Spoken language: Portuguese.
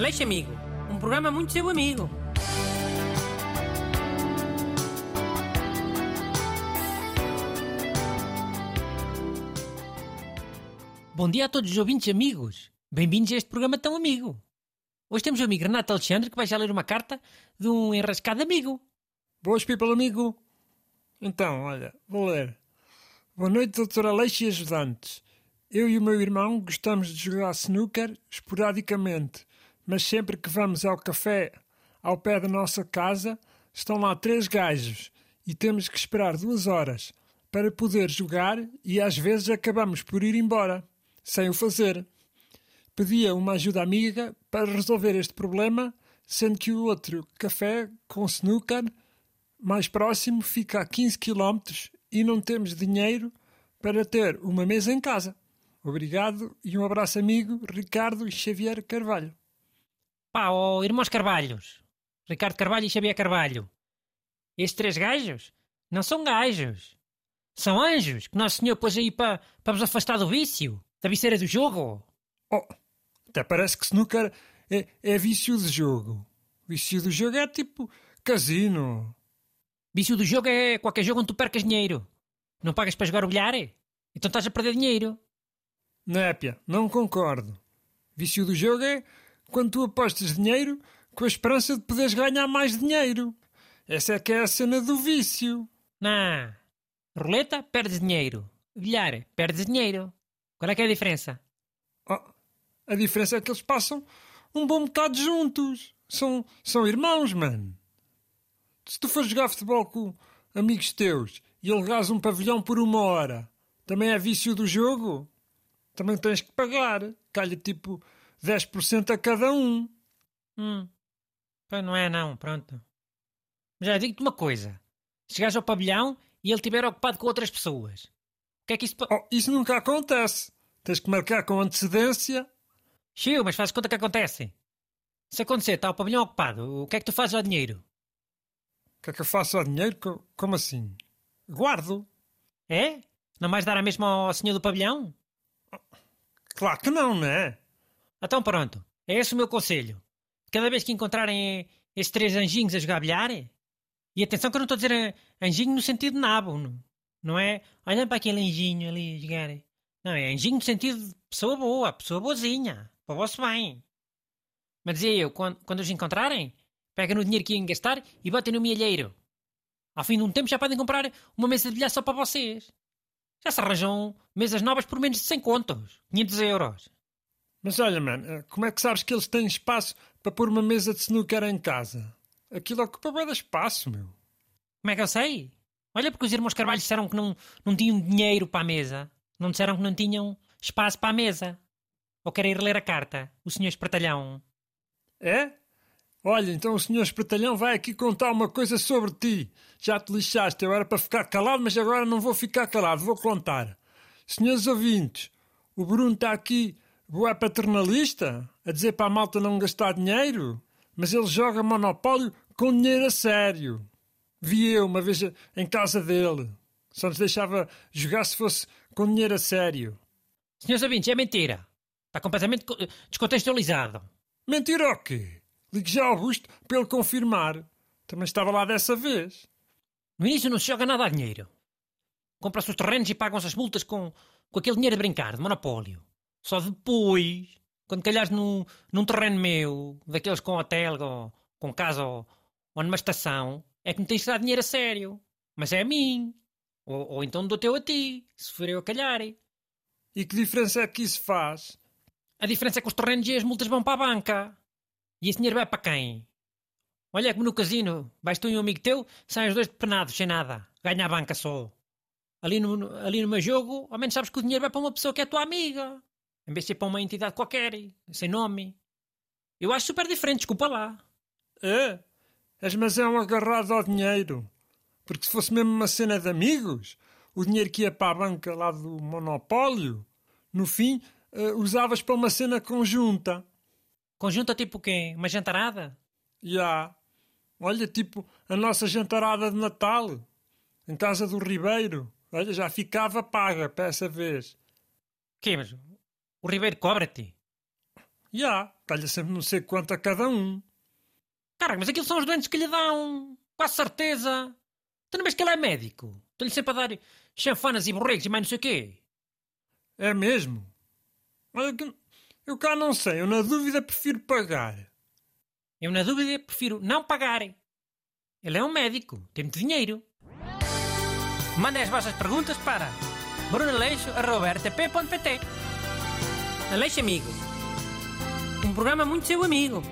Aleixo Amigo, um programa muito seu amigo. Bom dia a todos os ouvintes amigos. Bem-vindos a este programa tão amigo. Hoje temos o amigo Renato Alexandre que vai já ler uma carta de um enrascado amigo. Boas, people, amigo. Então, olha, vou ler. Boa noite, doutor Aleixo e ajudantes. Eu e o meu irmão gostamos de jogar snooker esporadicamente, mas sempre que vamos ao café ao pé da nossa casa, estão lá três gajos e temos que esperar duas horas para poder jogar e às vezes acabamos por ir embora, sem o fazer. Pedia uma ajuda amiga para resolver este problema, sendo que o outro café com snooker mais próximo fica a 15 km e não temos dinheiro para ter uma mesa em casa. Obrigado e um abraço amigo, Ricardo Xavier Carvalho. Pá, oh, irmãos Carvalhos. Ricardo Carvalho e Xavier Carvalho. Estes três gajos não são gajos. São anjos que Nosso Senhor pôs aí para pa vos afastar do vício, da viceira do jogo. Oh, até parece que snooker é, é vício de jogo. Vício do jogo é tipo casino. Vício do jogo é qualquer jogo onde tu percas dinheiro. Não pagas para jogar o bilhar? Então estás a perder dinheiro. Népia, não concordo. Vício do jogo é quando tu apostas dinheiro com a esperança de poderes ganhar mais dinheiro. Essa é que é a cena do vício. Não. Roleta, perdes dinheiro. Bilhar, perdes dinheiro. Qual é que é a diferença? Oh, a diferença é que eles passam um bom bocado juntos. São, são irmãos, mano. Se tu fores jogar futebol com amigos teus e alugares um pavilhão por uma hora, também é vício do jogo? Também tens que pagar. Calha tipo 10% a cada um. Hum. Pois não é não, pronto. Já digo-te uma coisa. Chegares ao pavilhão e ele estiver ocupado com outras pessoas, o que é que isso... Oh, isso nunca acontece. Tens que marcar com antecedência. Chiu, mas faz conta que acontece. Se acontecer, está o pavilhão ocupado, o que é que tu fazes ao dinheiro? O que é que eu faço ao dinheiro? Como assim? Guardo. É? Não vais dar a mesma ao senhor do pavilhão? Claro que não, não é? Então pronto. É esse o meu conselho. Cada vez que encontrarem esses três anjinhos a jogar bilhar, e atenção que eu não estou a dizer anjinho no sentido de nabo, não, não é? Olha para aquele anjinho ali a jogar. Não, é anjinho no sentido de pessoa boa, pessoa boazinha, para o vosso bem. Mas dizia eu, quando, quando os encontrarem, pegam no dinheiro que iam gastar e botem no milheiro. Ao fim de um tempo já podem comprar uma mesa de bilhar só para vocês. Já se arranjam mesas novas por menos de 100 contos, 500 euros. Mas olha, mano, como é que sabes que eles têm espaço para pôr uma mesa de snooker em casa? Aquilo ocupa bem espaço, meu. Como é que eu sei? Olha, porque os irmãos Carvalho disseram que não, não tinham dinheiro para a mesa. Não disseram que não tinham espaço para a mesa. Ou querem ir ler a carta? O senhor Espertalhão. É? Olha, então o senhor Espertalhão vai aqui contar uma coisa sobre ti. Já te lixaste, eu era para ficar calado, mas agora não vou ficar calado, vou contar. Senhores ouvintes, o Bruno está aqui, boé paternalista, a dizer para a malta não gastar dinheiro, mas ele joga Monopólio com dinheiro a sério. Vi eu uma vez em casa dele. Só nos deixava jogar se fosse com dinheiro a sério. Senhores ouvintes, é mentira. Está completamente descontextualizado. Mentira o quê? Ligue já ao Augusto para ele confirmar. Também estava lá dessa vez. No início não se joga nada a dinheiro. Compra-se os terrenos e pagam-se as multas com, com aquele dinheiro de brincar, de monopólio. Só depois, quando calhares num, num terreno meu, daqueles com hotel, ou com casa ou, ou numa estação, é que me tens de dar dinheiro a sério. Mas é a mim. Ou, ou então dou-te eu a ti, se for eu a calhar. E que diferença é que isso faz? A diferença é que os terrenos e as multas vão para a banca. E esse dinheiro vai para quem? Olha como no casino, vais tu e um amigo teu, saem os dois penados, sem nada. Ganha a banca só. Ali no, ali no meu jogo, ao menos sabes que o dinheiro vai para uma pessoa que é tua amiga. Em vez de ser para uma entidade qualquer, sem nome. Eu acho super diferente, desculpa lá. É? És mas é um agarrado ao dinheiro. Porque se fosse mesmo uma cena de amigos, o dinheiro que ia para a banca lá do monopólio, no fim, uh, usavas para uma cena conjunta. Conjunta tipo quê? Uma jantarada? Já. Yeah. Olha, tipo a nossa jantarada de Natal, em casa do Ribeiro. Olha, já ficava paga para essa vez. Que, mas o Ribeiro cobra-te? Já, calha sempre não sei quanto a cada um. Cara, mas aquilo são os doentes que lhe dão. Com a certeza. Tu não vês que ele é médico? Estou-lhe sempre a dar chanfanas e borregos e mais não sei o quê. É mesmo? Que eu cá não sei, eu na dúvida prefiro pagar. Eu, na dúvida, prefiro não pagar. Ele é um médico, tem muito dinheiro. Mandem as vossas perguntas para brunaleixo.rtp.pt Aleixo Amigo. Um programa muito seu amigo.